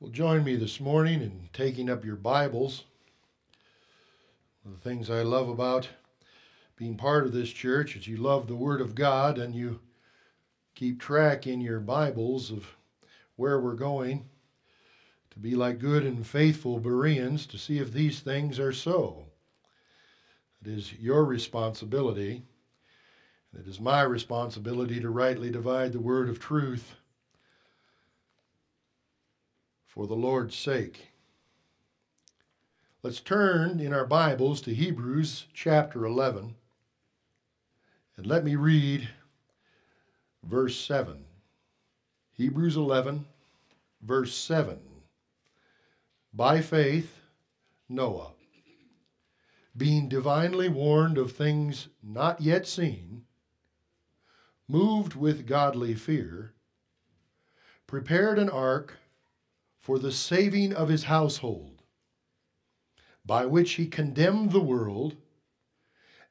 Well, join me this morning in taking up your Bibles. One of the things I love about being part of this church is you love the Word of God and you keep track in your Bibles of where we're going to be like good and faithful Bereans to see if these things are so. It is your responsibility, and it is my responsibility to rightly divide the word of truth for the Lord's sake. Let's turn in our Bibles to Hebrews chapter 11, and let me read verse 7. Hebrews 11, verse 7. By faith, Noah, being divinely warned of things not yet seen, moved with godly fear, prepared an ark for the saving of his household, by which he condemned the world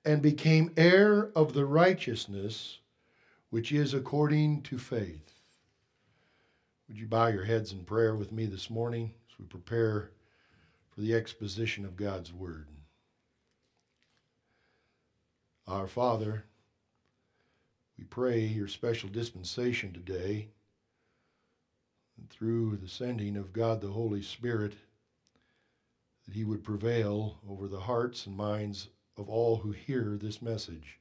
and became heir of the righteousness which is according to faith. Would you bow your heads in prayer with me this morning as we prepare for the exposition of God's Word? Our Father, we pray your special dispensation today through the sending of God the Holy Spirit that he would prevail over the hearts and minds of all who hear this message.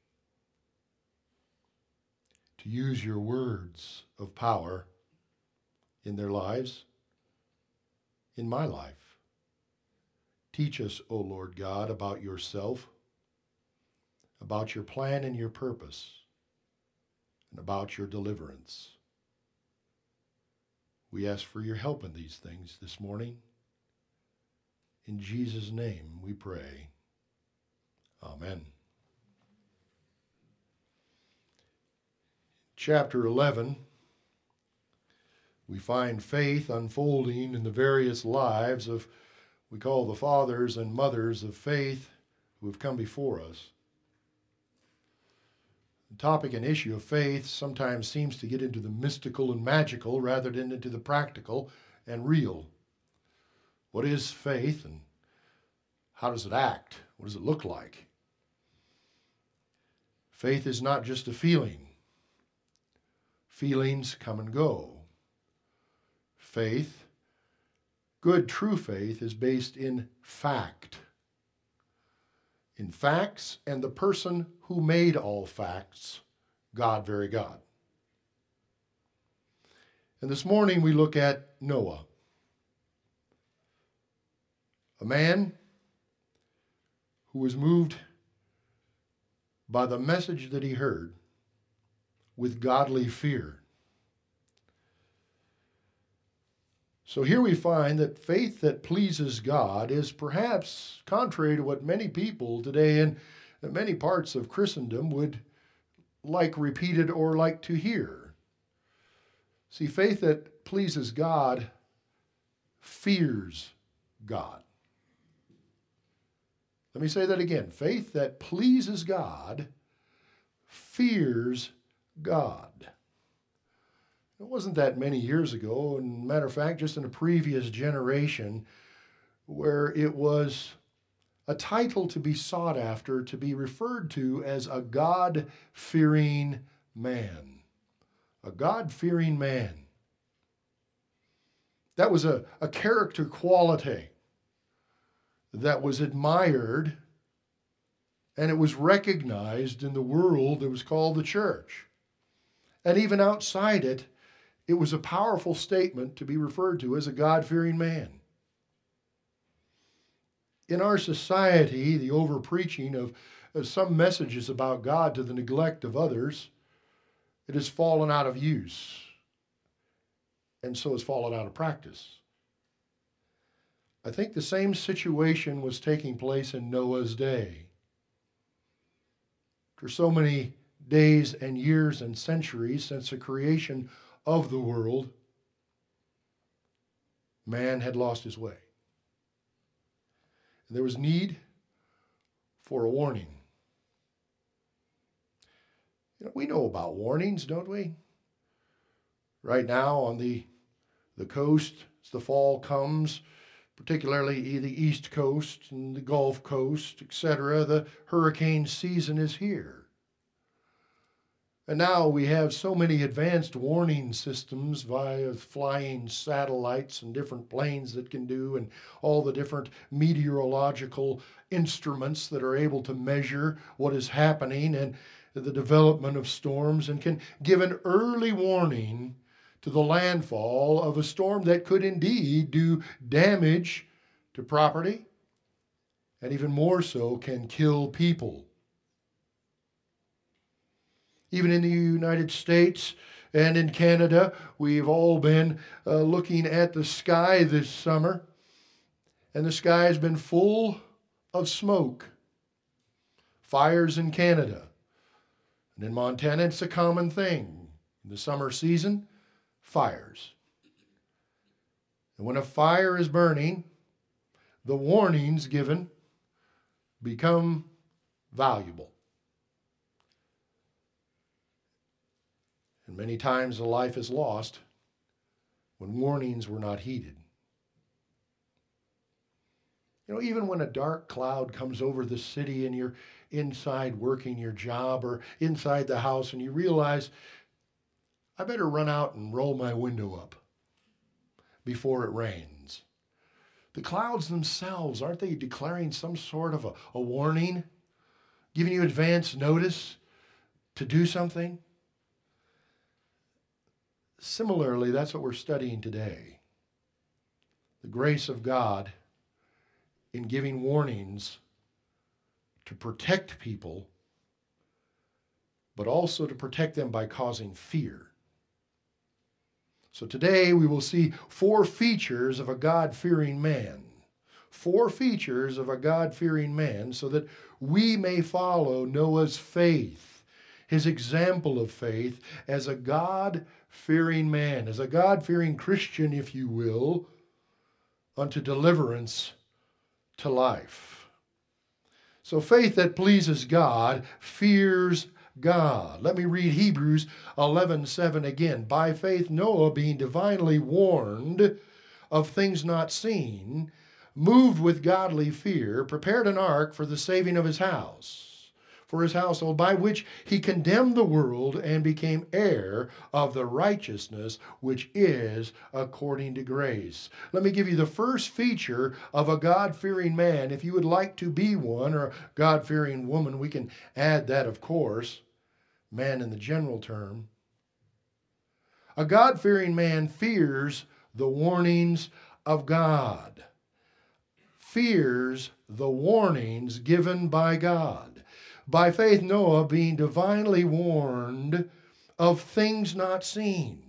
To use your words of power in their lives, in my life. Teach us, O Lord God, about yourself, about your plan and your purpose, and about your deliverance. We ask for your help in these things this morning. In Jesus' name we pray. Amen. Chapter 11, we find faith unfolding in the various lives of, we call the fathers and mothers of faith who have come before us. The topic and issue of faith sometimes seems to get into the mystical and magical rather than into the practical and real. What is faith and how does it act? What does it look like? Faith is not just a feeling. Feelings come and go. Faith, good true faith, is based in fact in facts and the person who made all facts, God, very God. And this morning we look at Noah, a man who was moved by the message that he heard with godly fear. So here we find that faith that pleases God is perhaps contrary to what many people today in many parts of Christendom would like repeated or like to hear. See, faith that pleases God fears God. Let me say that again. Faith that pleases God fears God. It wasn't that many years ago, and matter of fact, just in a previous generation, where it was a title to be sought after, to be referred to as a God fearing man. A God fearing man. That was a, a character quality that was admired and it was recognized in the world that was called the church. And even outside it, it was a powerful statement to be referred to as a God fearing man. In our society, the over preaching of, some messages about God to the neglect of others, it has fallen out of use. And so has fallen out of practice. I think the same situation was taking place in Noah's day. For so many days and years and centuries since the creation of the world, man had lost his way. And there was need for a warning. You know, we know about warnings, don't we? Right now on the the coast as the fall comes, particularly the East Coast and the Gulf Coast, etc. The hurricane season is here. And now we have so many advanced warning systems via flying satellites and different planes that can do, and all the different meteorological instruments that are able to measure what is happening and the development of storms and can give an early warning to the landfall of a storm that could indeed do damage to property and even more so can kill people. Even in the United States and in Canada, we've all been uh, looking at the sky this summer, and the sky has been full of smoke. Fires in Canada. And in Montana, it's a common thing. In the summer season, fires. And when a fire is burning, the warnings given become valuable. And many times a life is lost when warnings were not heeded. You know, even when a dark cloud comes over the city and you're inside working your job or inside the house and you realize, I better run out and roll my window up before it rains. The clouds themselves, aren't they declaring some sort of a, a warning? Giving you advance notice to do something? Similarly, that's what we're studying today. The grace of God in giving warnings to protect people, but also to protect them by causing fear. So today we will see four features of a God fearing man. Four features of a God fearing man so that we may follow Noah's faith, his example of faith as a God fearing man, as a God fearing Christian, if you will, unto deliverance to life. So faith that pleases God fears God. Let me read Hebrews 11:7 again. By faith Noah being divinely warned of things not seen, moved with godly fear, prepared an ark for the saving of his house for his household, by which he condemned the world and became heir of the righteousness which is according to grace. Let me give you the first feature of a God fearing man. If you would like to be one, or a God fearing woman, we can add that, of course, man in the general term. A God fearing man fears the warnings of God, fears the warnings given by God. By faith, Noah, being divinely warned of things not seen.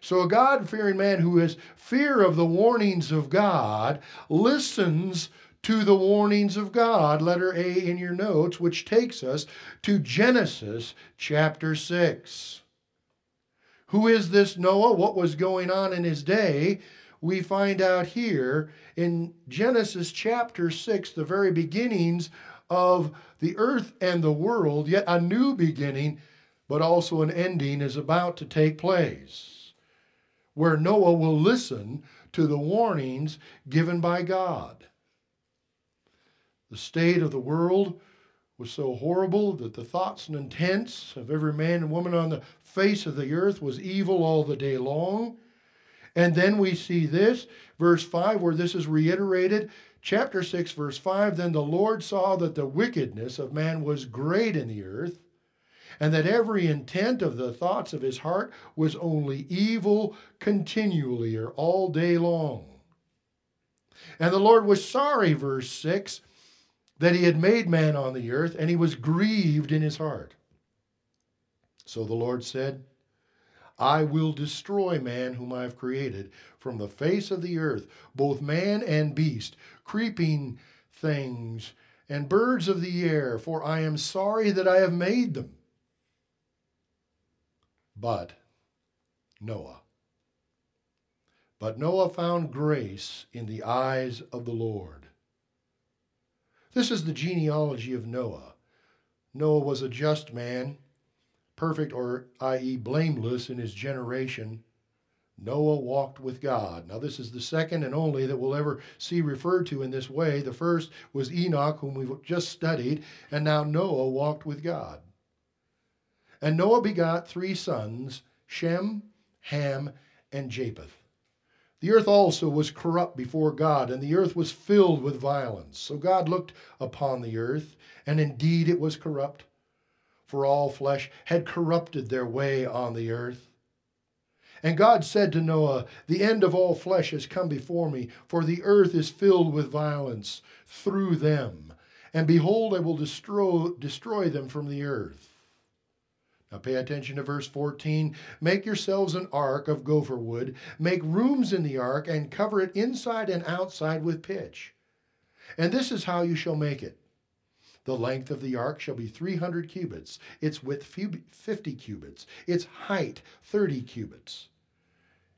So, a God fearing man who has fear of the warnings of God listens to the warnings of God, letter A in your notes, which takes us to Genesis chapter 6. Who is this Noah? What was going on in his day? We find out here in Genesis chapter 6, the very beginnings of the earth and the world, yet a new beginning, but also an ending is about to take place, where Noah will listen to the warnings given by God. The state of the world was so horrible that the thoughts and intents of every man and woman on the face of the earth was evil all the day long. And then we see this, verse 5, where this is reiterated chapter 6, verse 5 Then the Lord saw that the wickedness of man was great in the earth, and that every intent of the thoughts of his heart was only evil continually or all day long. And the Lord was sorry, verse 6, that he had made man on the earth, and he was grieved in his heart. So the Lord said, I will destroy man whom I have created from the face of the earth, both man and beast, creeping things, and birds of the air, for I am sorry that I have made them. But Noah. But Noah found grace in the eyes of the Lord. This is the genealogy of Noah. Noah was a just man perfect or i.e., blameless in his generation, Noah walked with God. Now, this is the second and only that we'll ever see referred to in this way. The first was Enoch, whom we've just studied, and now Noah walked with God. And Noah begot three sons Shem, Ham, and Japheth. The earth also was corrupt before God, and the earth was filled with violence. So God looked upon the earth, and indeed it was corrupt, for all flesh had corrupted their way on the earth. And God said to Noah, The end of all flesh has come before me, for the earth is filled with violence through them. And behold, I will destroy, destroy them from the earth. Now pay attention to verse 14. Make yourselves an ark of gopher wood, make rooms in the ark, and cover it inside and outside with pitch. And this is how you shall make it. The length of the ark shall be 300 cubits, its width 50 cubits, its height 30 cubits.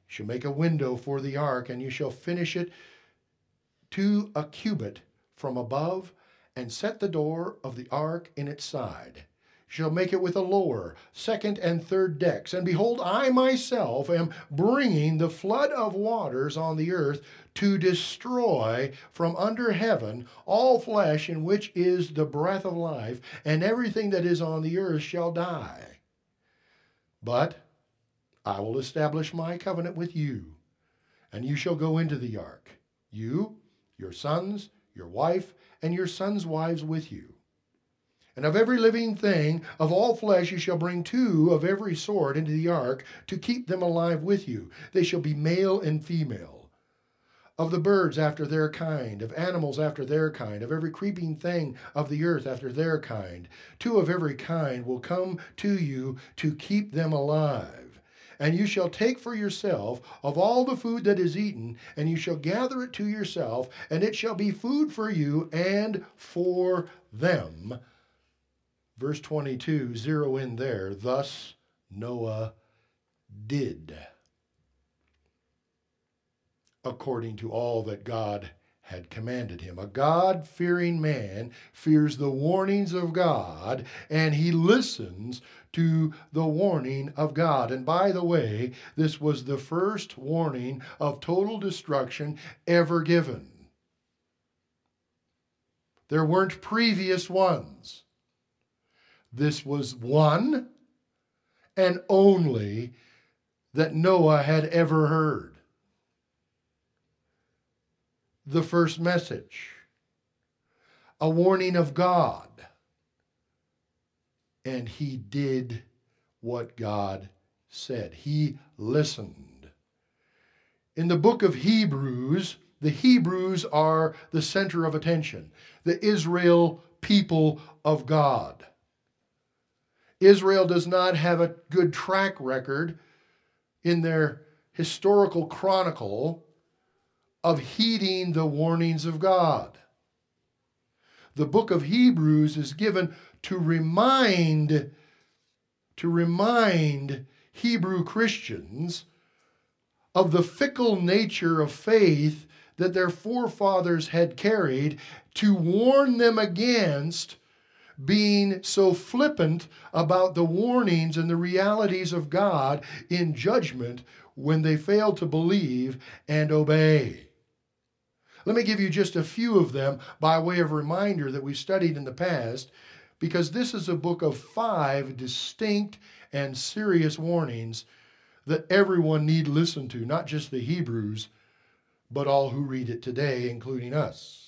You shall make a window for the ark, and you shall finish it to a cubit from above, and set the door of the ark in its side. Shall make it with a lower, second, and third decks. And behold, I myself am bringing the flood of waters on the earth to destroy from under heaven all flesh in which is the breath of life, and everything that is on the earth shall die. But I will establish my covenant with you, and you shall go into the ark, you, your sons, your wife, and your sons' wives with you. And of every living thing, of all flesh, you shall bring two of every sort into the ark to keep them alive with you. They shall be male and female. Of the birds after their kind, of animals after their kind, of every creeping thing of the earth after their kind, two of every kind will come to you to keep them alive. And you shall take for yourself of all the food that is eaten, and you shall gather it to yourself, and it shall be food for you and for them. Verse 22, zero in there. Thus Noah did according to all that God had commanded him. A God fearing man fears the warnings of God and he listens to the warning of God. And by the way, this was the first warning of total destruction ever given. There weren't previous ones. This was one and only that Noah had ever heard the first message, a warning of God. And he did what God said. He listened. In the book of Hebrews, the Hebrews are the center of attention, the Israel people of God. Israel does not have a good track record in their historical chronicle of heeding the warnings of God. The book of Hebrews is given to remind to remind Hebrew Christians of the fickle nature of faith that their forefathers had carried to warn them against being so flippant about the warnings and the realities of God in judgment when they fail to believe and obey. Let me give you just a few of them by way of reminder that we studied in the past, because this is a book of five distinct and serious warnings that everyone need listen to, not just the Hebrews, but all who read it today, including us.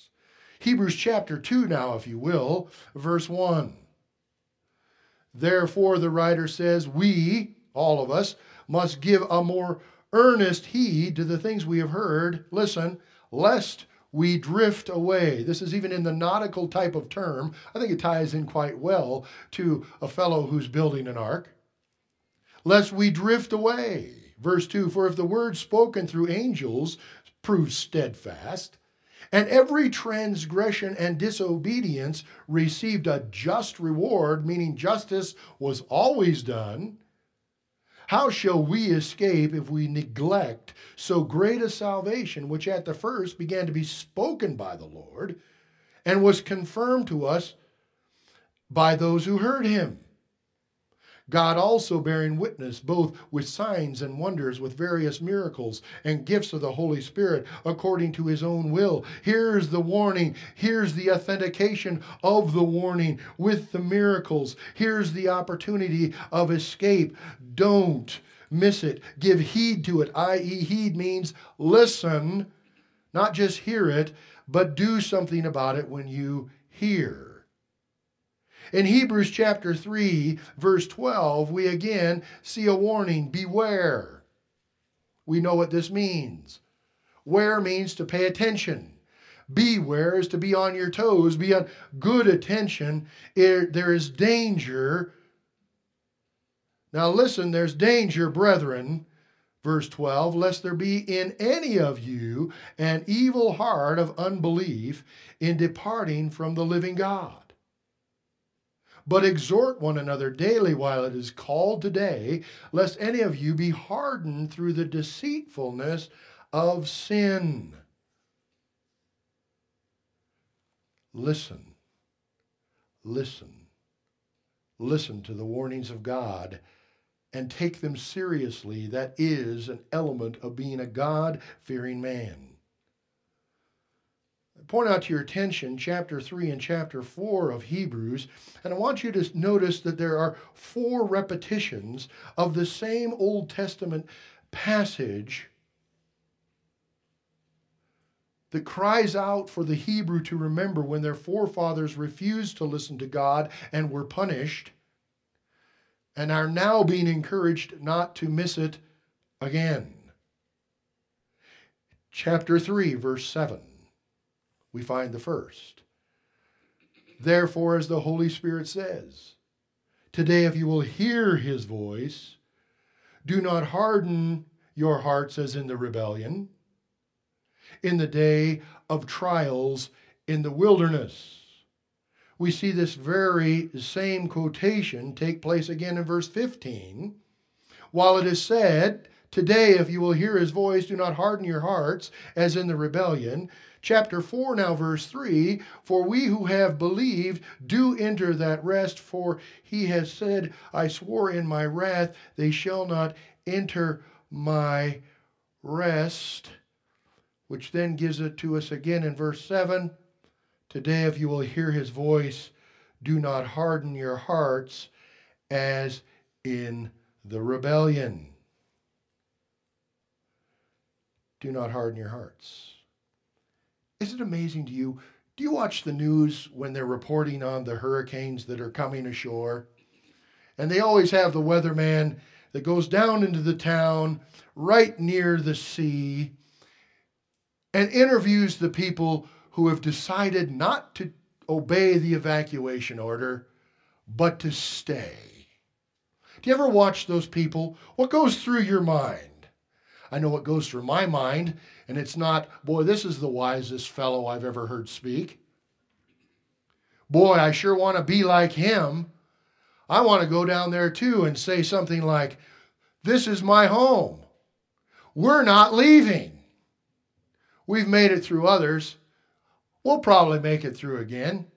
Hebrews chapter 2, now, if you will, verse 1. Therefore, the writer says, We, all of us, must give a more earnest heed to the things we have heard. Listen, lest we drift away. This is even in the nautical type of term. I think it ties in quite well to a fellow who's building an ark. Lest we drift away. Verse 2 For if the word spoken through angels proves steadfast, and every transgression and disobedience received a just reward, meaning justice was always done, how shall we escape if we neglect so great a salvation, which at the first began to be spoken by the Lord and was confirmed to us by those who heard him? God also bearing witness both with signs and wonders, with various miracles and gifts of the Holy Spirit according to his own will. Here's the warning. Here's the authentication of the warning with the miracles. Here's the opportunity of escape. Don't miss it. Give heed to it, i.e., heed means listen, not just hear it, but do something about it when you hear. In Hebrews chapter 3, verse 12, we again see a warning beware. We know what this means. Ware means to pay attention. Beware is to be on your toes, be on good attention. There is danger. Now, listen, there's danger, brethren, verse 12, lest there be in any of you an evil heart of unbelief in departing from the living God. But exhort one another daily while it is called today, lest any of you be hardened through the deceitfulness of sin. Listen, listen, listen to the warnings of God and take them seriously. That is an element of being a God fearing man point out to your attention chapter 3 and chapter 4 of Hebrews, and I want you to notice that there are four repetitions of the same Old Testament passage that cries out for the Hebrew to remember when their forefathers refused to listen to God and were punished, and are now being encouraged not to miss it again. Chapter 3, verse 7 we find the first. Therefore, as the Holy Spirit says, today, if you will hear his voice, do not harden your hearts as in the rebellion, in the day of trials in the wilderness. We see this very same quotation take place again in verse 15. While it is said, Today, if you will hear his voice, do not harden your hearts as in the rebellion chapter 4, now verse 3 For we who have believed do enter that rest, for he has said, I swore in my wrath, they shall not enter my rest. Which then gives it to us again in verse 7 Today, if you will hear his voice, do not harden your hearts as in the rebellion. Do not harden your hearts. Is it amazing to you? Do you watch the news when they're reporting on the hurricanes that are coming ashore? And they always have the weatherman that goes down into the town right near the sea and interviews the people who have decided not to obey the evacuation order, but to stay. Do you ever watch those people? What goes through your mind? I know what goes through my mind and it's not, boy, this is the wisest fellow I've ever heard speak. Boy, I sure want to be like him. I want to go down there too and say something like, This is my home. We're not leaving. We've made it through others. We'll probably make it through again.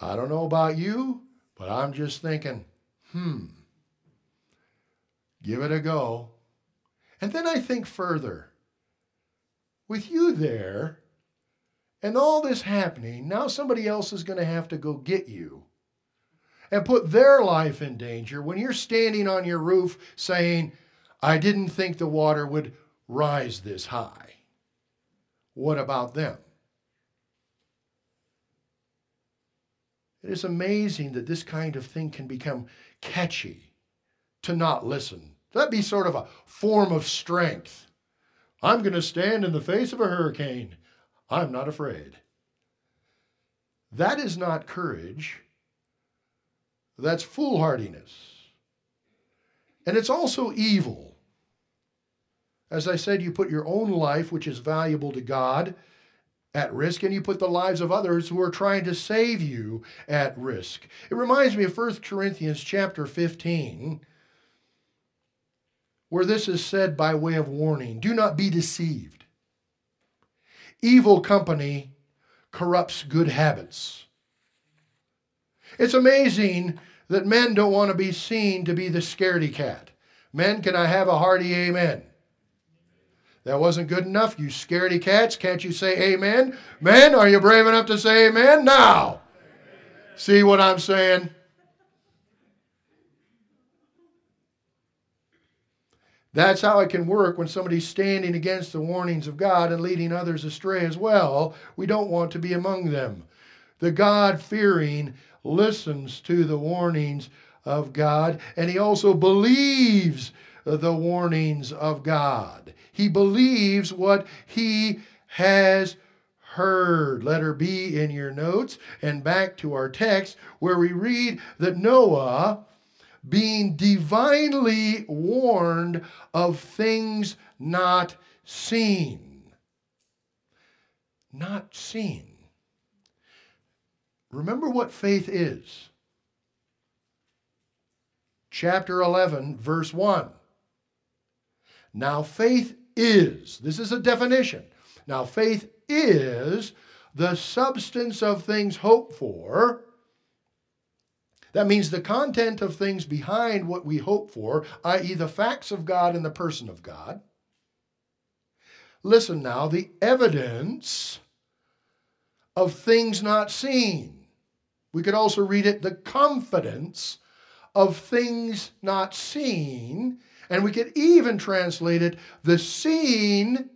I don't know about you, but I'm just thinking, hmm, give it a go. And then I think further. With you there, and all this happening, now somebody else is going to have to go get you and put their life in danger when you're standing on your roof saying, I didn't think the water would rise this high. What about them? It is amazing that this kind of thing can become catchy to not listen That'd be sort of a form of strength. I'm going to stand in the face of a hurricane. I'm not afraid. That is not courage. That's foolhardiness. And it's also evil. As I said, you put your own life, which is valuable to God, at risk, and you put the lives of others who are trying to save you at risk. It reminds me of 1 Corinthians chapter 15 where this is said by way of warning do not be deceived. Evil company corrupts good habits. It's amazing that men don't want to be seen to be the scaredy cat. Men, can I have a hearty amen? That wasn't good enough, you scaredy cats. Can't you say amen? Men, are you brave enough to say amen? Now. See what I'm saying? That's how it can work when somebody's standing against the warnings of God and leading others astray as well. We don't want to be among them. The God fearing listens to the warnings of God, and he also believes the warnings of God. He believes what he has heard. Letter B in your notes, and back to our text where we read that Noah being divinely warned of things not seen. Not seen. Remember what faith is. Chapter 11, verse 1. Now, faith is, this is a definition. Now, faith is the substance of things hoped for that means the content of things behind what we hope for, i.e., the facts of God and the person of God. Listen now, the evidence of things not seen. We could also read it the confidence of things not seen. And we could even translate it the seen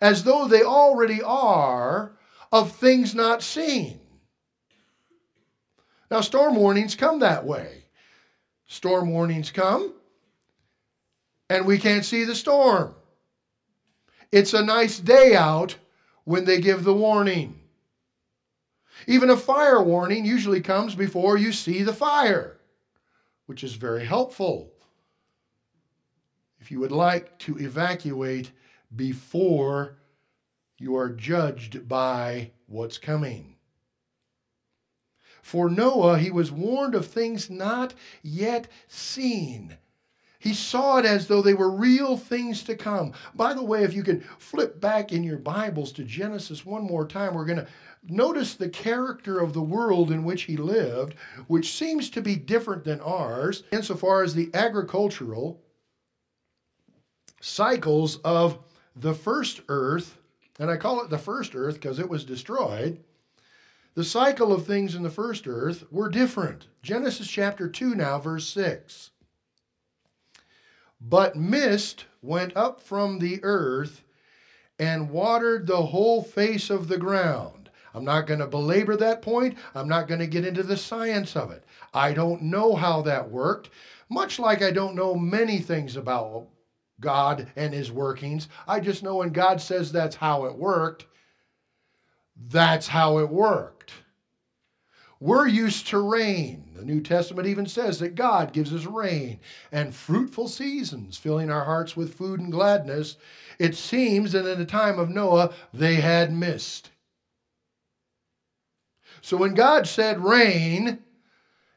as though they already are of things not seen. Now, storm warnings come that way. Storm warnings come, and we can't see the storm. It's a nice day out when they give the warning. Even a fire warning usually comes before you see the fire, which is very helpful. If you would like to evacuate before you are judged by what's coming. For Noah, he was warned of things not yet seen. He saw it as though they were real things to come. By the way, if you can flip back in your Bibles to Genesis one more time, we're going to notice the character of the world in which he lived, which seems to be different than ours insofar as the agricultural cycles of the first earth, and I call it the first earth because it was destroyed, the cycle of things in the first earth were different. Genesis chapter 2 now, verse 6. But mist went up from the earth and watered the whole face of the ground. I'm not going to belabor that point. I'm not going to get into the science of it. I don't know how that worked, much like I don't know many things about God and his workings. I just know when God says that's how it worked, that's how it worked. We're used to rain. The New Testament even says that God gives us rain and fruitful seasons, filling our hearts with food and gladness. It seems that in the time of Noah, they had mist. So when God said rain,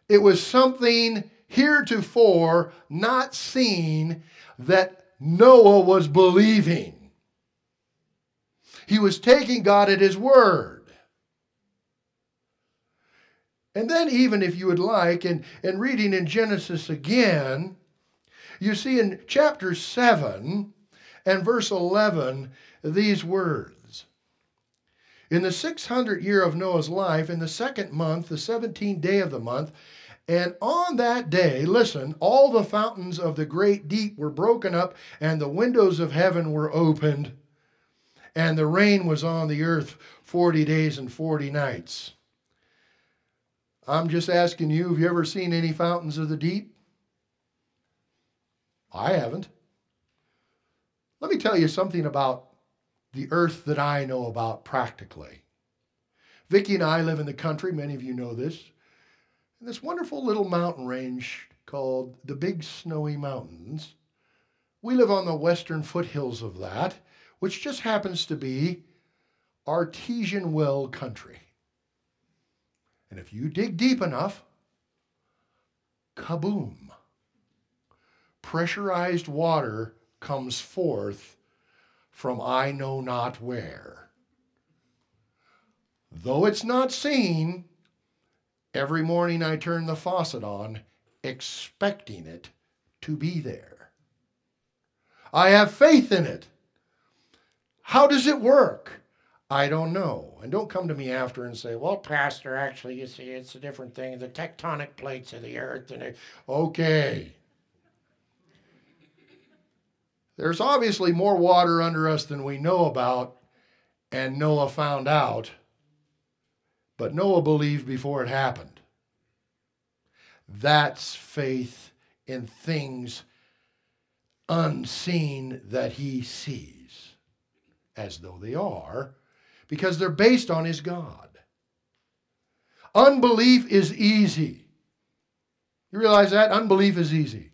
it was something heretofore not seen that Noah was believing. He was taking God at his word. And then, even if you would like, and, and reading in Genesis again, you see in chapter 7 and verse 11 these words In the 600th year of Noah's life, in the second month, the 17th day of the month, and on that day, listen, all the fountains of the great deep were broken up, and the windows of heaven were opened, and the rain was on the earth 40 days and 40 nights. I'm just asking you, have you ever seen any fountains of the deep? I haven't. Let me tell you something about the earth that I know about practically. Vicki and I live in the country, many of you know this, in this wonderful little mountain range called the Big Snowy Mountains. We live on the western foothills of that, which just happens to be artesian well country. And if you dig deep enough, kaboom, pressurized water comes forth from I know not where. Though it's not seen, Every morning I turn the faucet on, expecting it to be there. I have faith in it. How does it work? I don't know. And don't come to me after and say, well, Pastor, actually, you see, it's a different thing. The tectonic plates of the earth. And it, okay. There's obviously more water under us than we know about, and Noah found out. But Noah believed before it happened. That's faith in things unseen that he sees as though they are because they're based on his God. Unbelief is easy. You realize that? Unbelief is easy.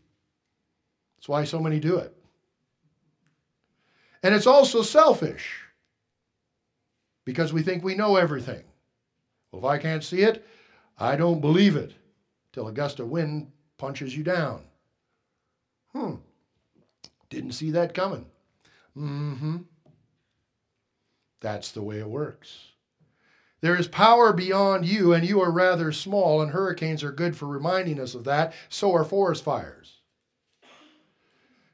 That's why so many do it. And it's also selfish because we think we know everything. Well, if I can't see it, I don't believe it till a gust of wind punches you down. Hmm. Didn't see that coming. Mm hmm. That's the way it works. There is power beyond you, and you are rather small, and hurricanes are good for reminding us of that. So are forest fires.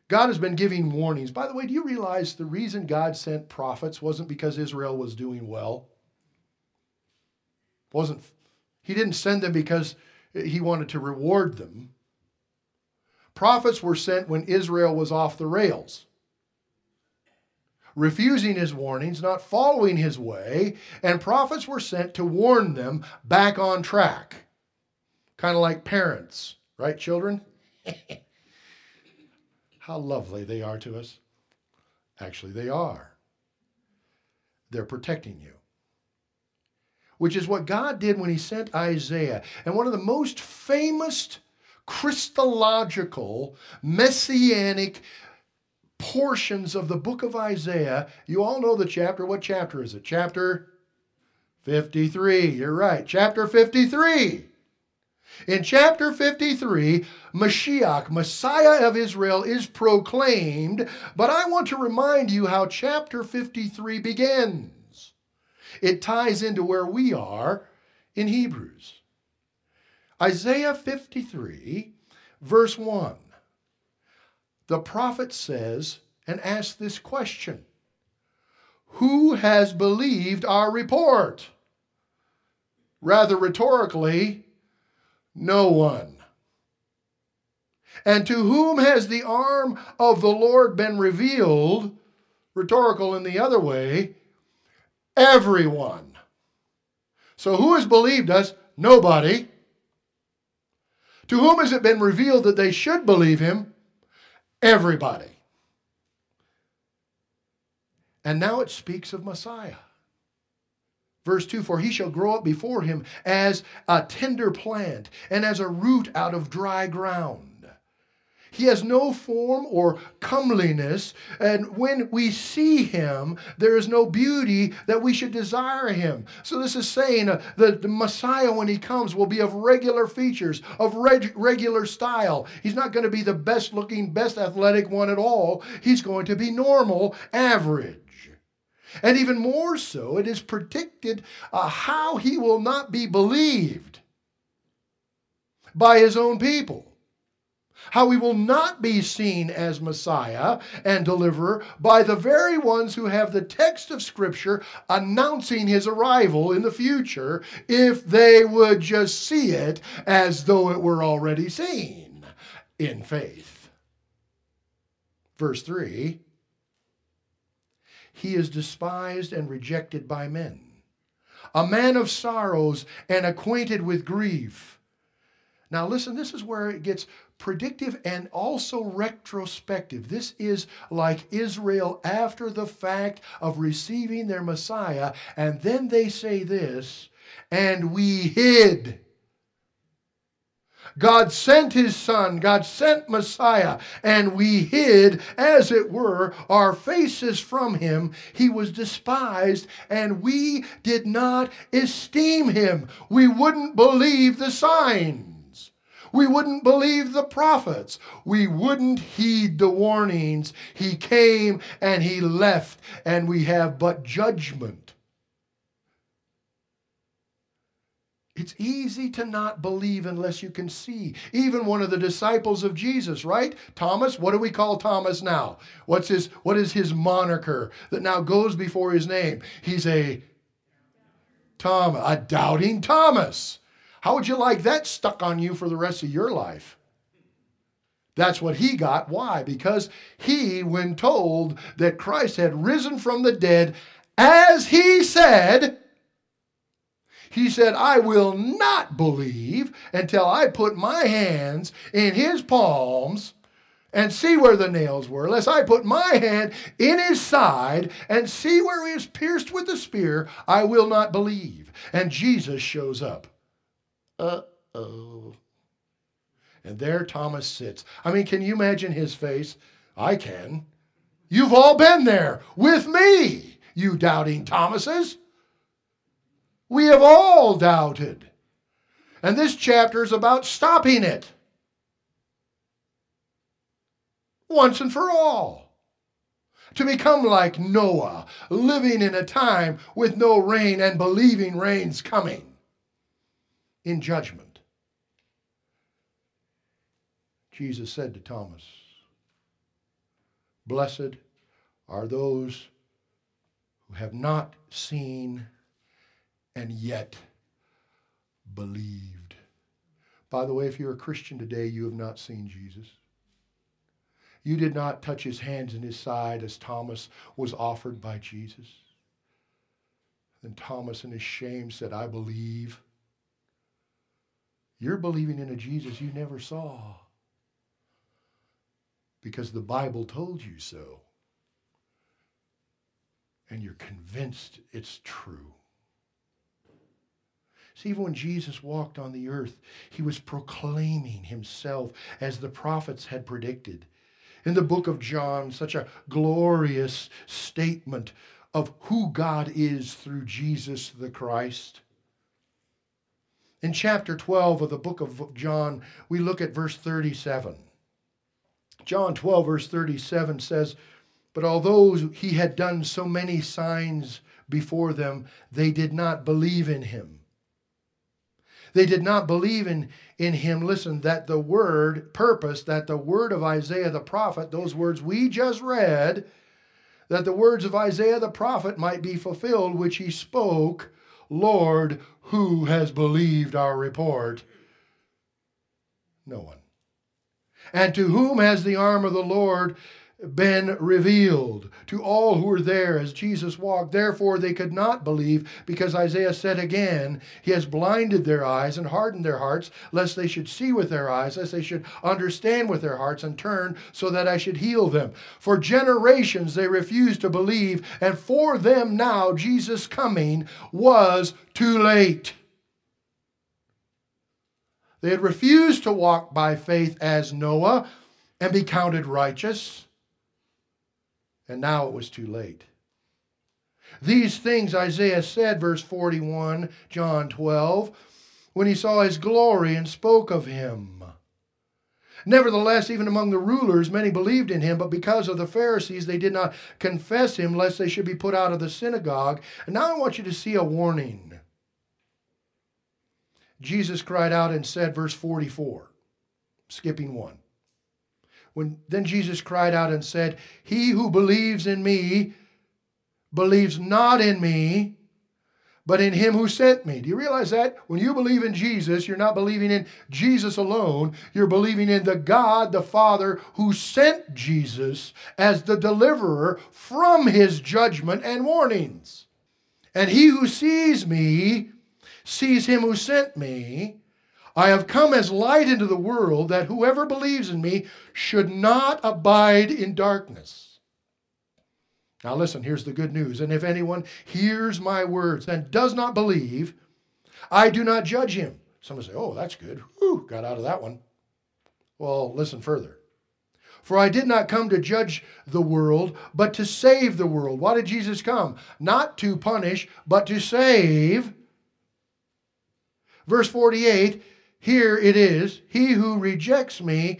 God has been giving warnings. By the way, do you realize the reason God sent prophets wasn't because Israel was doing well? Wasn't He didn't send them because he wanted to reward them. Prophets were sent when Israel was off the rails refusing his warnings, not following his way, and prophets were sent to warn them back on track. Kind of like parents, right, children? How lovely they are to us. Actually, they are. They're protecting you. Which is what God did when he sent Isaiah. And one of the most famous Christological, messianic portions of the book of Isaiah. You all know the chapter. What chapter is it? Chapter 53. You're right. Chapter 53. In chapter 53, Mashiach, Messiah of Israel, is proclaimed, but I want to remind you how chapter 53 begins. It ties into where we are in Hebrews. Isaiah 53, verse 1 the prophet says and asks this question Who has believed our report? Rather rhetorically, no one. And to whom has the arm of the Lord been revealed? Rhetorical in the other way, everyone. So who has believed us? Nobody. To whom has it been revealed that they should believe him? Everybody. And now it speaks of Messiah. Verse 2 For he shall grow up before him as a tender plant and as a root out of dry ground. He has no form or comeliness, and when we see him, there is no beauty that we should desire him. So, this is saying uh, that the Messiah, when he comes, will be of regular features, of reg- regular style. He's not going to be the best looking, best athletic one at all. He's going to be normal, average. And even more so, it is predicted uh, how he will not be believed by his own people how he will not be seen as Messiah and deliverer by the very ones who have the text of Scripture announcing his arrival in the future if they would just see it as though it were already seen in faith. Verse 3 He is despised and rejected by men, a man of sorrows and acquainted with grief. Now, listen, this is where it gets predictive and also retrospective. This is like Israel after the fact of receiving their Messiah, and then they say this, and we hid. God sent his son, God sent Messiah, and we hid, as it were, our faces from him. He was despised, and we did not esteem him. We wouldn't believe the sign. We wouldn't believe the prophets. We wouldn't heed the warnings. He came and he left, and we have but judgment. It's easy to not believe unless you can see. Even one of the disciples of Jesus, right? Thomas, what do we call Thomas now? What's his what is his moniker that now goes before his name? He's a Thomas, a doubting Thomas. How would you like that stuck on you for the rest of your life? That's what he got. Why? Because he, when told that Christ had risen from the dead, as he said, he said, I will not believe until I put my hands in his palms and see where the nails were, unless I put my hand in his side and see where he is pierced with the spear, I will not believe. And Jesus shows up. Uh oh. And there Thomas sits. I mean, can you imagine his face? I can. You've all been there with me, you doubting Thomases. We have all doubted. And this chapter is about stopping it once and for all. To become like Noah, living in a time with no rain and believing rain's coming in judgment. Jesus said to Thomas, Blessed are those who have not seen and yet believed. By the way, if you're a Christian today, you have not seen Jesus. You did not touch his hands and his side as Thomas was offered by Jesus. Then Thomas, in his shame, said, I believe. You're believing in a Jesus you never saw because the Bible told you so. And you're convinced it's true. See, even when Jesus walked on the earth, he was proclaiming himself as the prophets had predicted. In the book of John, such a glorious statement of who God is through Jesus the Christ. In chapter 12 of the book of John, we look at verse 37. John 12, verse 37 says, But although he had done so many signs before them, they did not believe in him. They did not believe in, in him. Listen, that the word, purpose, that the word of Isaiah the prophet, those words we just read, that the words of Isaiah the prophet might be fulfilled, which he spoke, Lord, who has believed our report? No one. And to whom has the arm of the Lord been revealed to all who were there as Jesus walked. Therefore, they could not believe because Isaiah said again, He has blinded their eyes and hardened their hearts, lest they should see with their eyes, lest they should understand with their hearts and turn so that I should heal them. For generations they refused to believe, and for them now Jesus' coming was too late. They had refused to walk by faith as Noah and be counted righteous and now it was too late. These things Isaiah said, verse 41, John 12, when he saw his glory and spoke of him. Nevertheless, even among the rulers, many believed in him, but because of the Pharisees, they did not confess him, lest they should be put out of the synagogue. And now I want you to see a warning. Jesus cried out and said, verse 44, skipping one. When then Jesus cried out and said, He who believes in me believes not in me, but in him who sent me. Do you realize that? When you believe in Jesus, you're not believing in Jesus alone. You're believing in the God, the Father, who sent Jesus as the deliverer from his judgment and warnings. And he who sees me sees him who sent me. I have come as light into the world that whoever believes in me should not abide in darkness. Now, listen, here's the good news. And if anyone hears my words and does not believe, I do not judge him. Someone say, Oh, that's good. Whew, got out of that one. Well, listen further. For I did not come to judge the world, but to save the world. Why did Jesus come? Not to punish, but to save. Verse 48 here it is He who rejects me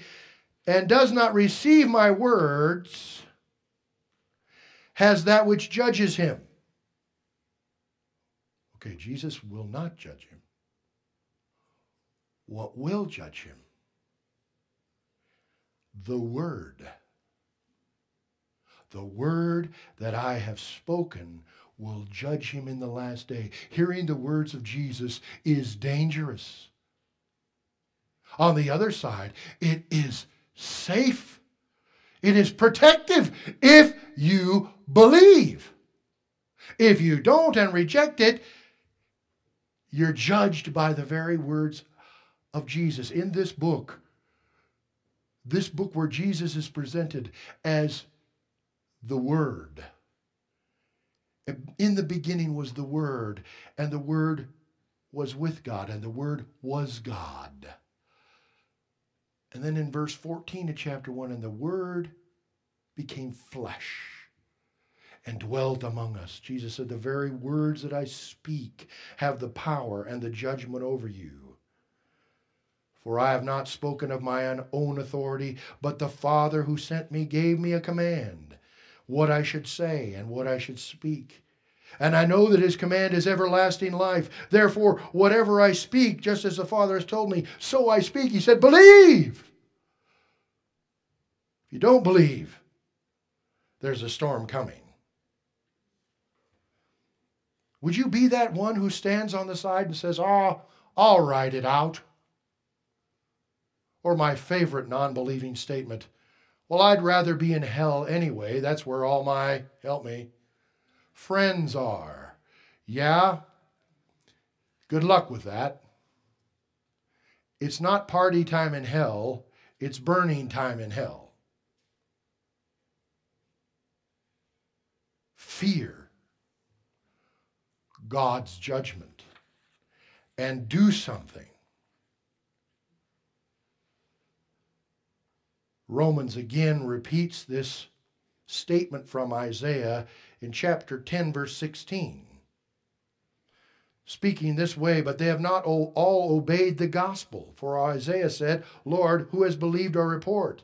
and does not receive my words has that which judges him. Okay, Jesus will not judge him. what will judge him? The Word. The Word that I have spoken will judge him in the last day. Hearing the words of Jesus is dangerous. On the other side, it is safe. It is protective if you believe. If you don't and reject it, you're judged by the very words of Jesus. In this book, this book where Jesus is presented as the Word. In the beginning was the Word, and the Word was with God, and the Word was God. And then in verse 14 of chapter 1, and the Word became flesh and dwelt among us. Jesus said, The very words that I speak have the power and the judgment over you. For I have not spoken of my own authority, but the Father who sent me gave me a command, what I should say and what I should speak. And I know that his command is everlasting life. Therefore, whatever I speak, just as the Father has told me, so I speak. He said, Believe. If you don't believe, there's a storm coming. Would you be that one who stands on the side and says, Oh, I'll ride it out? Or my favorite non believing statement, Well, I'd rather be in hell anyway. That's where all my, help me, friends are. Yeah? Good luck with that. It's not party time in hell, it's burning time in hell. Fear God's judgment and do something. Romans again repeats this statement from Isaiah in chapter 10, verse 16. Speaking this way, but they have not all obeyed the gospel. For Isaiah said, Lord, who has believed our report?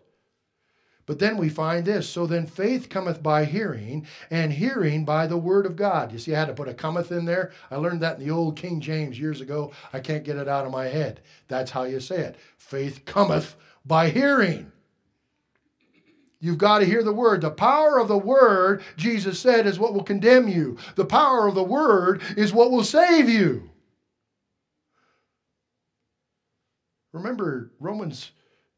But then we find this. So then faith cometh by hearing, and hearing by the word of God. You see, I had to put a cometh in there. I learned that in the old King James years ago. I can't get it out of my head. That's how you say it. Faith cometh by hearing. You've got to hear the word. The power of the word, Jesus said, is what will condemn you. The power of the word is what will save you. Remember, Romans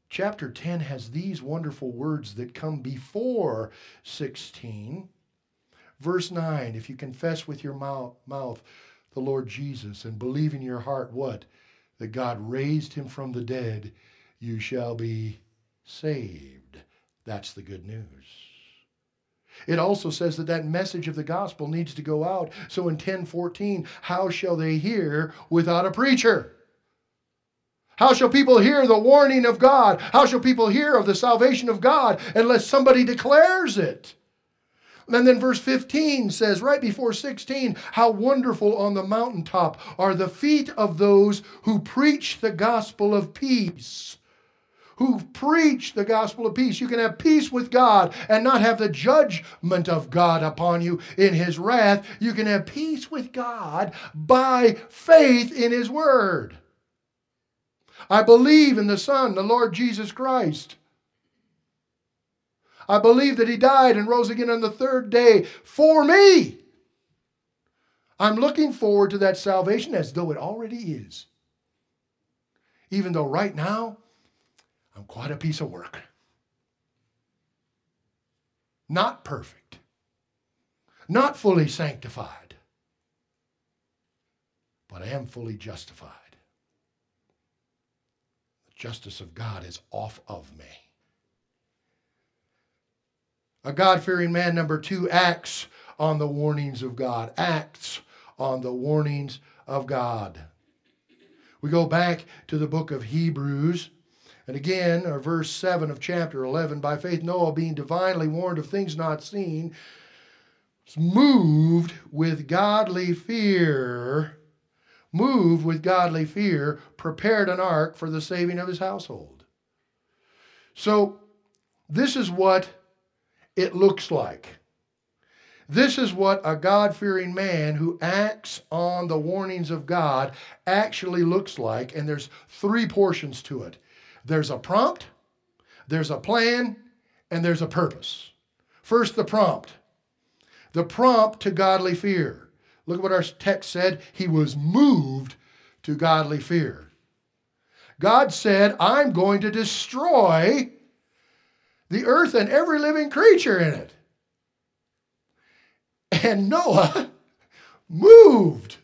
chapter 10 has these wonderful words that come before 16. Verse 9 If you confess with your mouth the Lord Jesus and believe in your heart what? That God raised him from the dead, you shall be saved. That's the good news. It also says that that message of the gospel needs to go out. So in 10:14, how shall they hear without a preacher? How shall people hear the warning of God? How shall people hear of the salvation of God unless somebody declares it? And then verse 15 says, right before 16, how wonderful on the mountaintop are the feet of those who preach the gospel of peace. Who preach the gospel of peace. You can have peace with God and not have the judgment of God upon you in his wrath. You can have peace with God by faith in his word. I believe in the Son, the Lord Jesus Christ. I believe that He died and rose again on the third day for me. I'm looking forward to that salvation as though it already is. Even though right now, I'm quite a piece of work. Not perfect, not fully sanctified, but I am fully justified The justice of God is off of me. A God fearing man, number two, acts on the warnings of God, acts on the warnings of God. We go back to the book of Hebrews. And again, or verse 7 of chapter 11 by faith, Noah, being divinely warned of things not seen, moved with godly fear, moved with godly fear, prepared an ark for the saving of his household. So, this is what it looks like. This is what a God fearing man who acts on the warnings of God actually looks like. And there's three portions to it there's a prompt, there's a plan, and there's a purpose. First, the prompt. The prompt to godly fear. Look at what our text said. He was moved to godly fear. God said, I'm going to destroy the earth and every living creature in it. And Noah moved.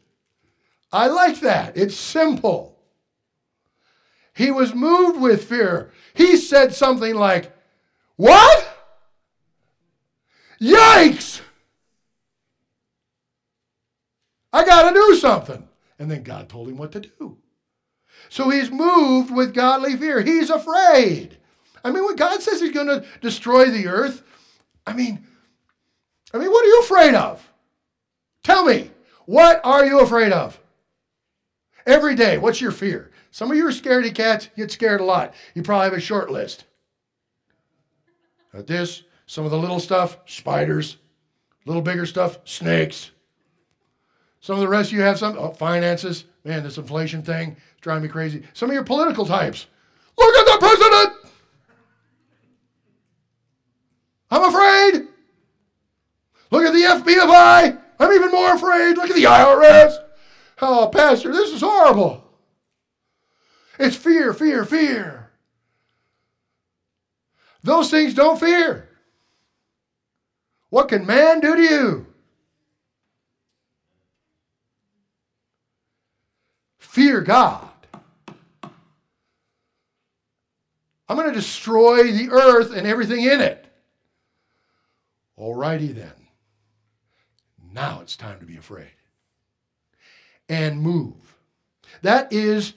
I like that. It's simple. He was moved with fear. He said something like, What? Yikes! I got to do something. And then God told him what to do. So he's moved with godly fear. He's afraid. I mean, when God says he's going to destroy the earth, I mean, I mean, what are you afraid of? Tell me, what are you afraid of? Every day, what's your fear? Some of you are scaredy cats, get scared a lot. You probably have a short list. At this, some of the little stuff, spiders. Little bigger stuff, snakes. Some of the rest of you have some oh, finances. Man, this inflation thing is driving me crazy. Some of your political types. Look at the president. I'm afraid. Look at the FBI. I'm even more afraid. Look at the IRS. Oh, Pastor, this is horrible. It's fear, fear, fear. Those things don't fear. What can man do to you? Fear God. I'm going to destroy the earth and everything in it. Alrighty then. Now it's time to be afraid and move. That is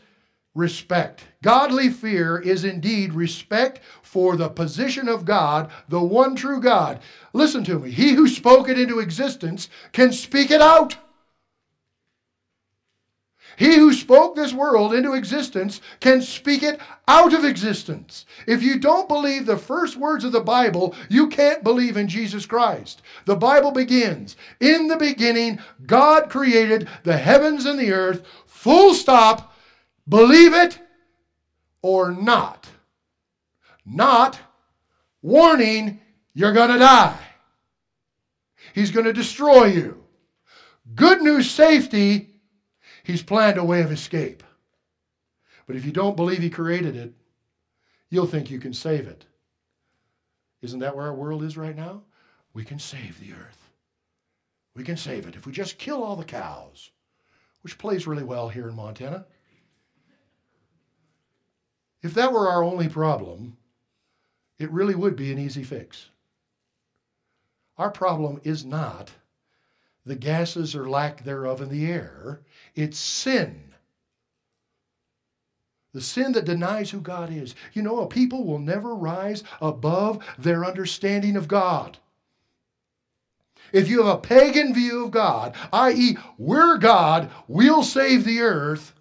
respect. Godly fear is indeed respect for the position of God, the one true God. Listen to me. He who spoke it into existence can speak it out. He who spoke this world into existence can speak it out of existence. If you don't believe the first words of the Bible, you can't believe in Jesus Christ. The Bible begins In the beginning, God created the heavens and the earth, full stop. Believe it or not. Not warning, you're going to die. He's going to destroy you. Good news safety He's planned a way of escape. But if you don't believe He created it, you'll think you can save it. Isn't that where our world is right now? We can save the earth. We can save it if we just kill all the cows, which plays really well here in Montana. If that were our only problem, it really would be an easy fix. Our problem is not the gases or lack thereof in the air. It's sin. The sin that denies who God is. You know, a people will never rise above their understanding of God. If you have a pagan view of God, i.e., we're God, we'll save the earth,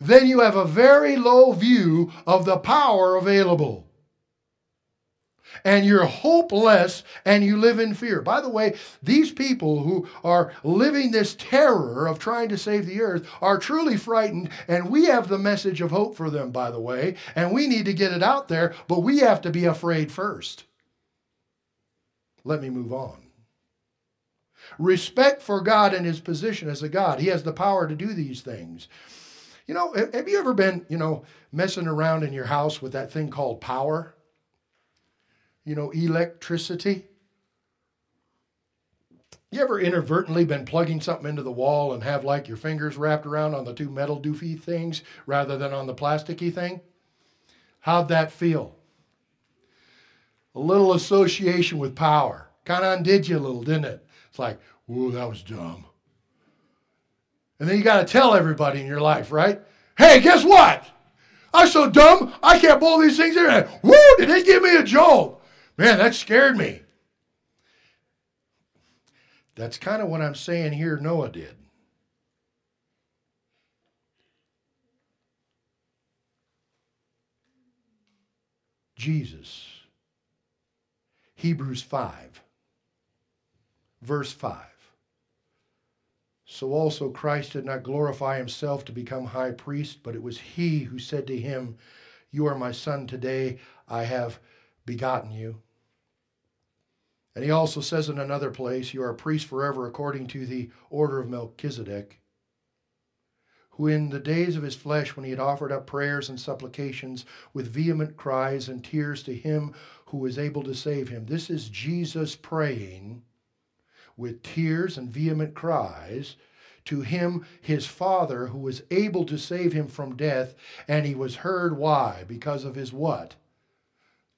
then you have a very low view of the power available and you're hopeless and you live in fear. By the way, these people who are living this terror of trying to save the earth are truly frightened, and we have the message of hope for them, by the way, and we need to get it out there, but we have to be afraid first. Let me move on. Respect for God and his position as a God. He has the power to do these things. You know, have you ever been, you know, messing around in your house with that thing called power? you know, electricity? You ever inadvertently been plugging something into the wall and have like your fingers wrapped around on the two metal doofy things rather than on the plasticky thing? How'd that feel? A little association with power. Kind of undid you a little, didn't it? It's like, whoa, that was dumb. And then you got to tell everybody in your life, right? Hey, guess what? I'm so dumb, I can't pull these things in. Woo, did they give me a job? Man, that scared me. That's kind of what I'm saying here Noah did. Jesus. Hebrews 5. verse 5. So also Christ did not glorify himself to become high priest, but it was he who said to him, You are my son, today I have begotten you. And he also says in another place, You are a priest forever according to the order of Melchizedek, who in the days of his flesh, when he had offered up prayers and supplications with vehement cries and tears to him who was able to save him. This is Jesus praying with tears and vehement cries to him, his father, who was able to save him from death, and he was heard. Why? Because of his what?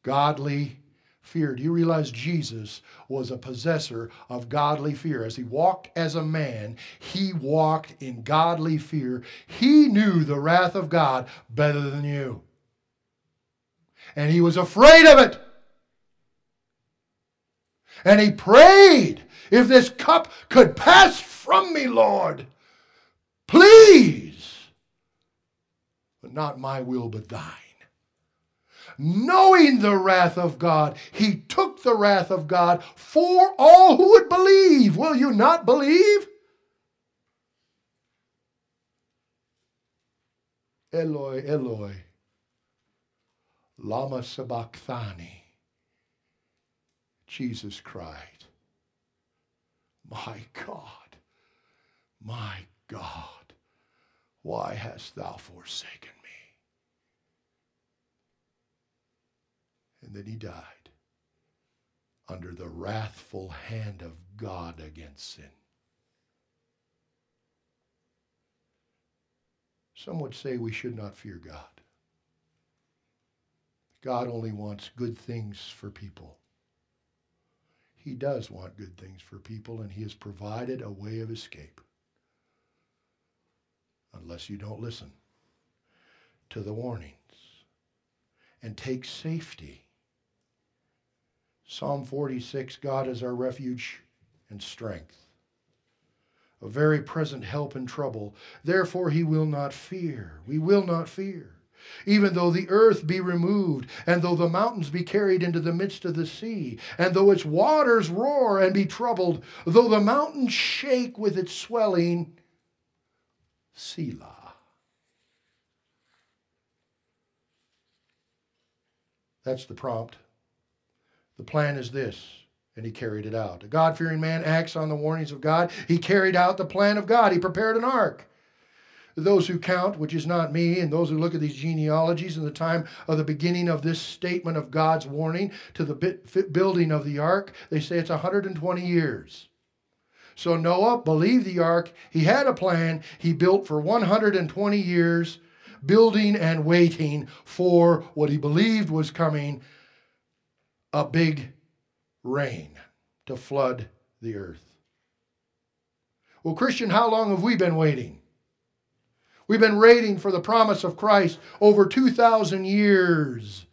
Godly fear. Do you realize Jesus was a possessor of godly fear? As he walked as a man, he walked in godly fear. He knew the wrath of God better than you. And he was afraid of it. And he prayed if this cup could pass from me, Lord, please. But not my will, but thine. Knowing the wrath of God, he took the wrath of God for all who would believe. Will you not believe? Eloi, Eloi, lama sabachthani. Jesus cried. My God, my God, why hast thou forsaken me? And then he died under the wrathful hand of God against sin. Some would say we should not fear God. God only wants good things for people. He does want good things for people, and He has provided a way of escape. Unless you don't listen to the warnings and take safety. Psalm 46 God is our refuge and strength, a very present help in trouble. Therefore, He will not fear. We will not fear even though the earth be removed, and though the mountains be carried into the midst of the sea, and though its waters roar and be troubled, though the mountains shake with its swelling, Selah. That's the prompt. The plan is this, and he carried it out. A God fearing man acts on the warnings of God. He carried out the plan of God. He prepared an ark those who count, which is not me, and those who look at these genealogies in the time of the beginning of this statement of God's warning to the building of the ark, they say it's 120 years. So Noah believed the ark. He had a plan. He built for 120 years, building and waiting for what he believed was coming a big rain to flood the earth. Well, Christian, how long have we been waiting? We've been waiting for the promise of Christ over 2,000 years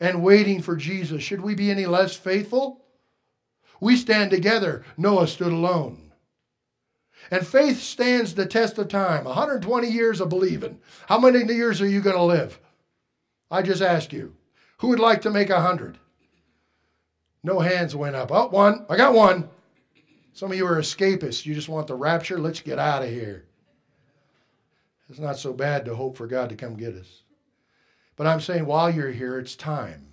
and waiting for Jesus. Should we be any less faithful? We stand together. Noah stood alone. And faith stands the test of time 120 years of believing. How many years are you going to live? I just ask you. Who would like to make a 100? No hands went up. Oh, one. I got one. Some of you are escapists. You just want the rapture. Let's get out of here. It's not so bad to hope for God to come get us. But I'm saying while you're here, it's time.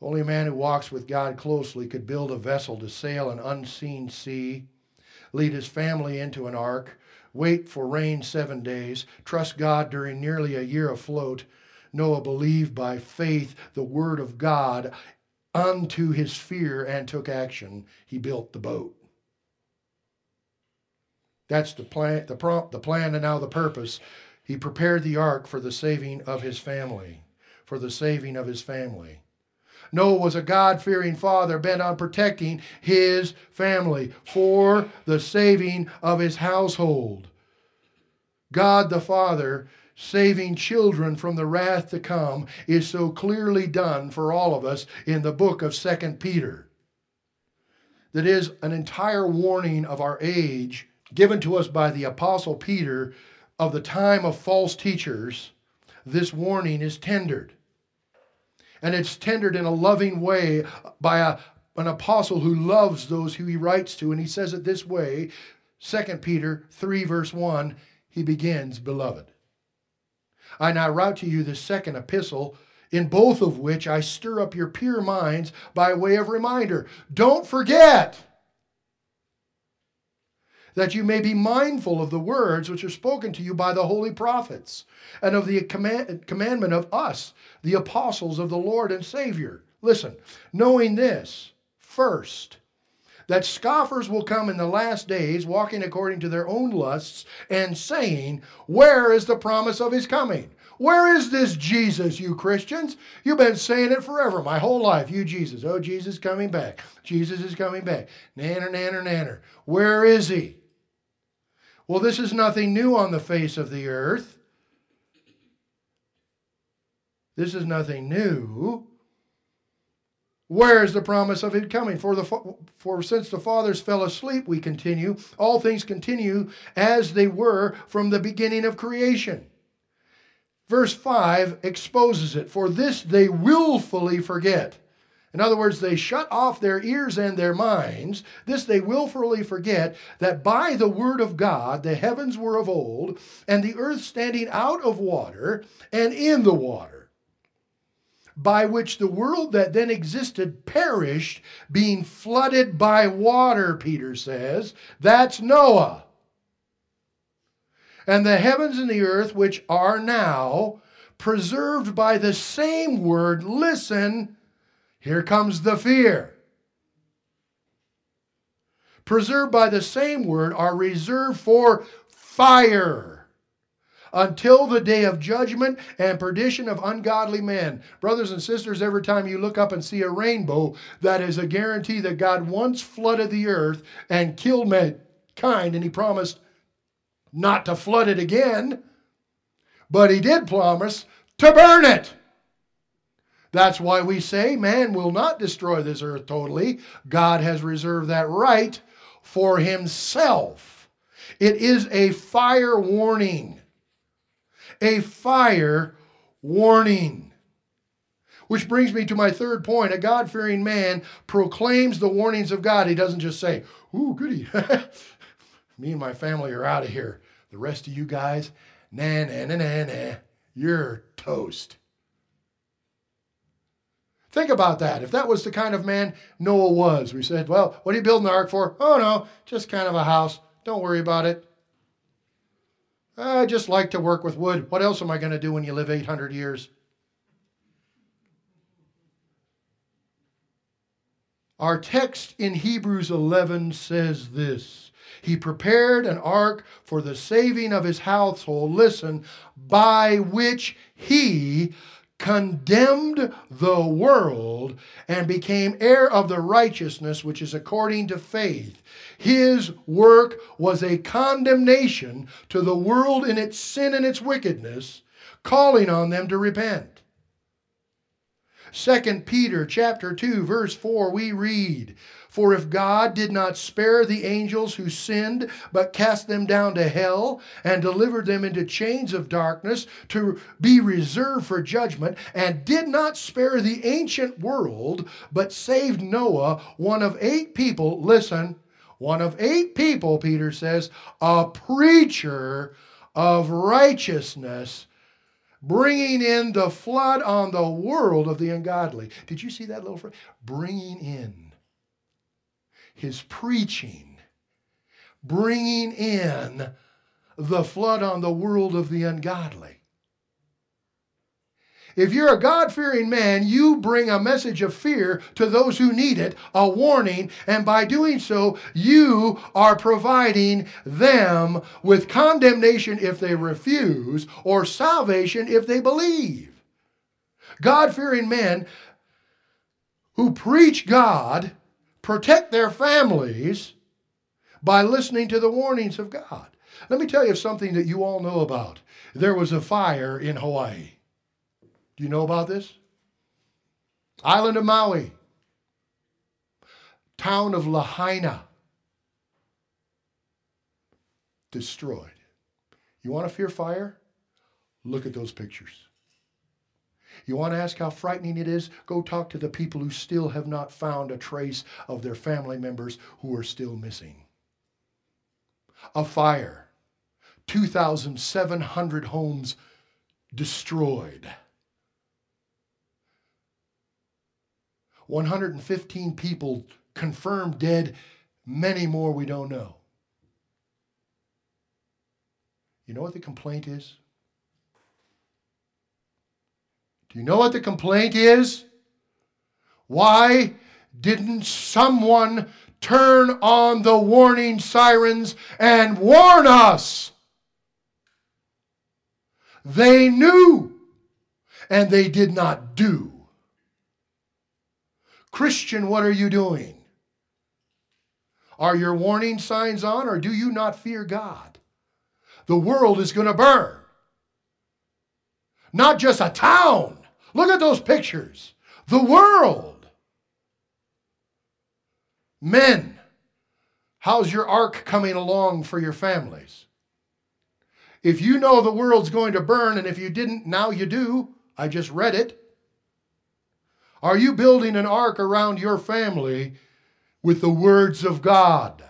Only a man who walks with God closely could build a vessel to sail an unseen sea, lead his family into an ark, wait for rain seven days, trust God during nearly a year afloat. Noah believed by faith the word of God unto his fear and took action. He built the boat. That's the plan, the prompt, the plan, and now the purpose. He prepared the ark for the saving of his family, for the saving of his family. Noah was a God fearing father bent on protecting his family for the saving of his household. God the Father saving children from the wrath to come is so clearly done for all of us in the book of Second Peter. That is an entire warning of our age given to us by the Apostle Peter of the time of false teachers, this warning is tendered. And it's tendered in a loving way by a, an apostle who loves those who he writes to, and he says it this way 2 Peter 3, verse 1, he begins, Beloved. I now write to you this second epistle, in both of which I stir up your pure minds by way of reminder. Don't forget that you may be mindful of the words which are spoken to you by the holy prophets, and of the command, commandment of us, the apostles of the Lord and Savior. Listen, knowing this, first, that scoffers will come in the last days, walking according to their own lusts, and saying, Where is the promise of his coming? Where is this Jesus, you Christians? You've been saying it forever, my whole life. You, Jesus. Oh, Jesus coming back. Jesus is coming back. Nanner, nanner, nanner. Where is he? Well, this is nothing new on the face of the earth. This is nothing new. Where is the promise of it coming? For, the, for since the fathers fell asleep, we continue, all things continue as they were from the beginning of creation. Verse 5 exposes it. For this they willfully forget in other words, they shut off their ears and their minds. This they willfully forget that by the word of God the heavens were of old, and the earth standing out of water and in the water, by which the world that then existed perished, being flooded by water, Peter says. That's Noah. And the heavens and the earth, which are now preserved by the same word, listen here comes the fear. Preserved by the same word are reserved for fire until the day of judgment and perdition of ungodly men. Brothers and sisters, every time you look up and see a rainbow, that is a guarantee that God once flooded the earth and killed mankind, and He promised not to flood it again, but He did promise to burn it. That's why we say man will not destroy this earth totally. God has reserved that right for himself. It is a fire warning. A fire warning. Which brings me to my third point. A God fearing man proclaims the warnings of God. He doesn't just say, Ooh, goody. me and my family are out of here. The rest of you guys, nah, nah, nah, nah, nah. You're toast. Think about that. If that was the kind of man Noah was, we said, well, what are you building the ark for? Oh, no, just kind of a house. Don't worry about it. I just like to work with wood. What else am I going to do when you live 800 years? Our text in Hebrews 11 says this He prepared an ark for the saving of his household, listen, by which he condemned the world and became heir of the righteousness which is according to faith. His work was a condemnation to the world in its sin and its wickedness, calling on them to repent. 2 Peter chapter 2 verse 4 we read for if God did not spare the angels who sinned, but cast them down to hell and delivered them into chains of darkness to be reserved for judgment, and did not spare the ancient world, but saved Noah, one of eight people, listen, one of eight people, Peter says, a preacher of righteousness bringing in the flood on the world of the ungodly. Did you see that little phrase? Bringing in his preaching, bringing in the flood on the world of the ungodly. If you're a God fearing man, you bring a message of fear to those who need it, a warning, and by doing so, you are providing them with condemnation if they refuse or salvation if they believe. God fearing men who preach God protect their families by listening to the warnings of God. Let me tell you something that you all know about. There was a fire in Hawaii. Do you know about this? Island of Maui, town of Lahaina, destroyed. You want to fear fire? Look at those pictures. You want to ask how frightening it is? Go talk to the people who still have not found a trace of their family members who are still missing. A fire, 2,700 homes destroyed. 115 people confirmed dead, many more we don't know. You know what the complaint is? Do you know what the complaint is? Why didn't someone turn on the warning sirens and warn us? They knew and they did not do. Christian, what are you doing? Are your warning signs on or do you not fear God? The world is going to burn. Not just a town. Look at those pictures. The world. Men, how's your ark coming along for your families? If you know the world's going to burn, and if you didn't, now you do, I just read it. Are you building an ark around your family with the words of God?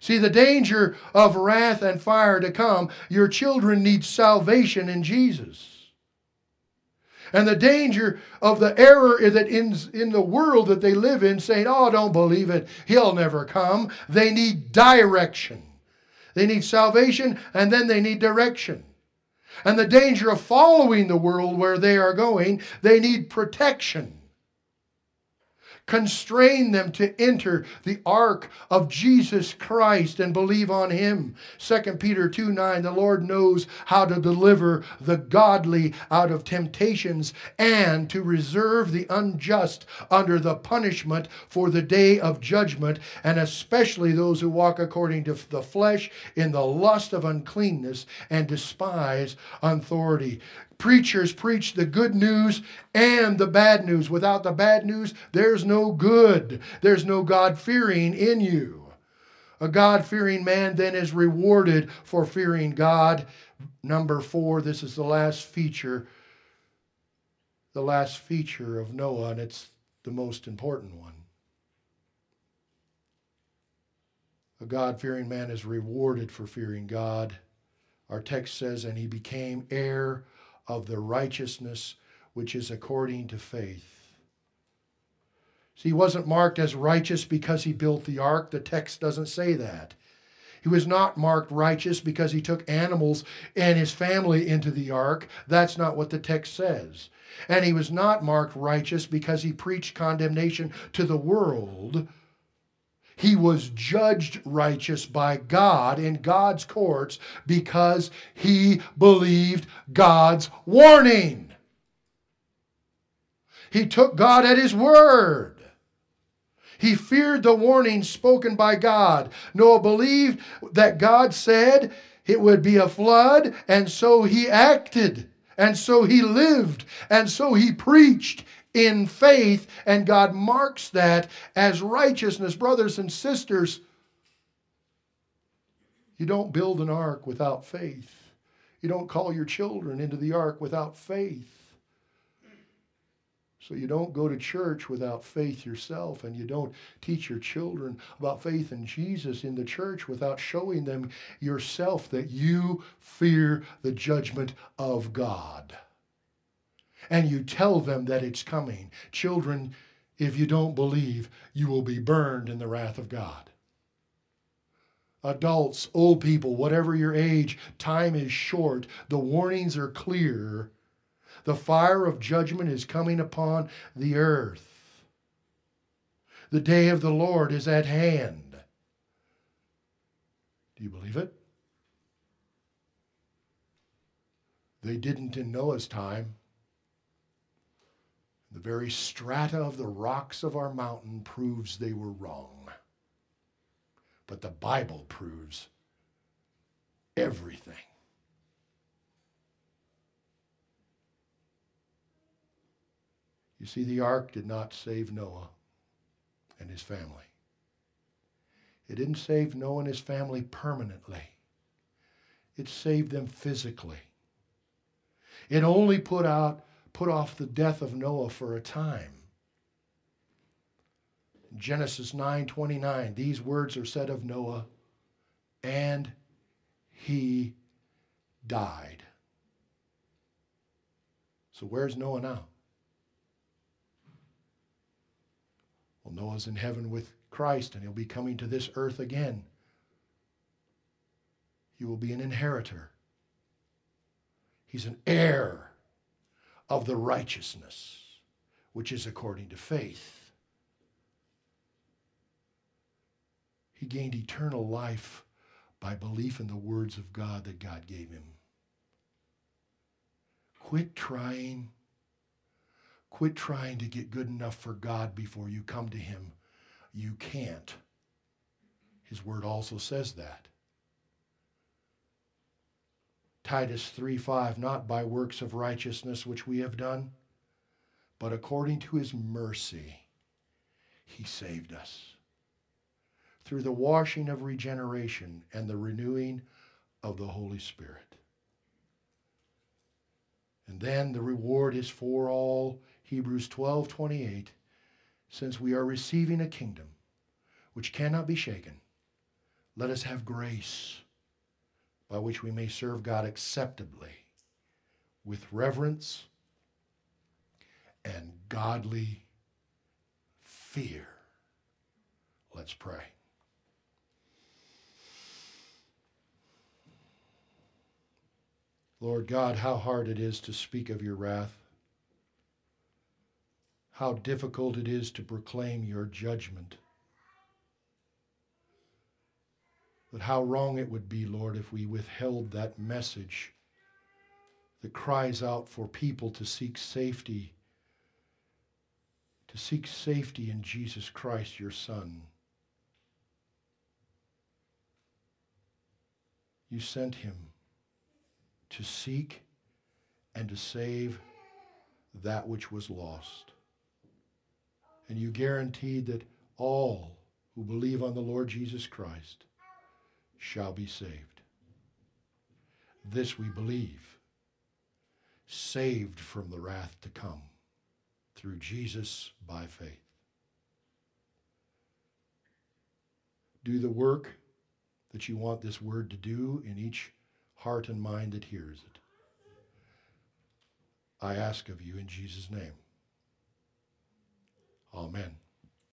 See, the danger of wrath and fire to come, your children need salvation in Jesus. And the danger of the error that in, in the world that they live in, saying, Oh, don't believe it, he'll never come. They need direction. They need salvation and then they need direction. And the danger of following the world where they are going, they need protection constrain them to enter the ark of Jesus Christ and believe on him. 2 Peter 2 9, the Lord knows how to deliver the godly out of temptations and to reserve the unjust under the punishment for the day of judgment, and especially those who walk according to the flesh in the lust of uncleanness and despise authority. Preachers preach the good news and the bad news. Without the bad news, there's no good. There's no God fearing in you. A God fearing man then is rewarded for fearing God. Number four, this is the last feature, the last feature of Noah, and it's the most important one. A God fearing man is rewarded for fearing God. Our text says, and he became heir of the righteousness which is according to faith. See, he wasn't marked as righteous because he built the ark. The text doesn't say that. He was not marked righteous because he took animals and his family into the ark. That's not what the text says. And he was not marked righteous because he preached condemnation to the world. He was judged righteous by God in God's courts because he believed God's warning. He took God at his word. He feared the warning spoken by God. Noah believed that God said it would be a flood, and so he acted, and so he lived, and so he preached in faith, and God marks that as righteousness. Brothers and sisters, you don't build an ark without faith. You don't call your children into the ark without faith. So you don't go to church without faith yourself, and you don't teach your children about faith in Jesus in the church without showing them yourself that you fear the judgment of God and you tell them that it's coming. Children, if you don't believe, you will be burned in the wrath of God. Adults, old people, whatever your age, time is short. The warnings are clear. The fire of judgment is coming upon the earth. The day of the Lord is at hand. Do you believe it? They didn't in Noah's time. The very strata of the rocks of our mountain proves they were wrong. But the Bible proves everything. You see, the ark did not save Noah and his family. It didn't save Noah and his family permanently. It saved them physically. It only put out put off the death of Noah for a time. Genesis 9:29 these words are said of Noah and he died. So where's Noah now? Well, Noah's in heaven with Christ and he'll be coming to this earth again. He will be an inheritor. He's an heir of the righteousness which is according to faith. He gained eternal life by belief in the words of God that God gave him. Quit trying. Quit trying to get good enough for God before you come to Him. You can't. His word also says that. Titus 3 5, not by works of righteousness which we have done, but according to his mercy, he saved us. Through the washing of regeneration and the renewing of the Holy Spirit. And then the reward is for all, Hebrews 12:28 since we are receiving a kingdom which cannot be shaken, let us have grace by which we may serve God acceptably with reverence and godly fear. Let's pray. Lord God, how hard it is to speak of your wrath. How difficult it is to proclaim your judgment. But how wrong it would be, Lord, if we withheld that message that cries out for people to seek safety, to seek safety in Jesus Christ, your Son. You sent him to seek and to save that which was lost. And you guaranteed that all who believe on the Lord Jesus Christ shall be saved. This we believe, saved from the wrath to come through Jesus by faith. Do the work that you want this word to do in each heart and mind that hears it. I ask of you in Jesus' name. Amen.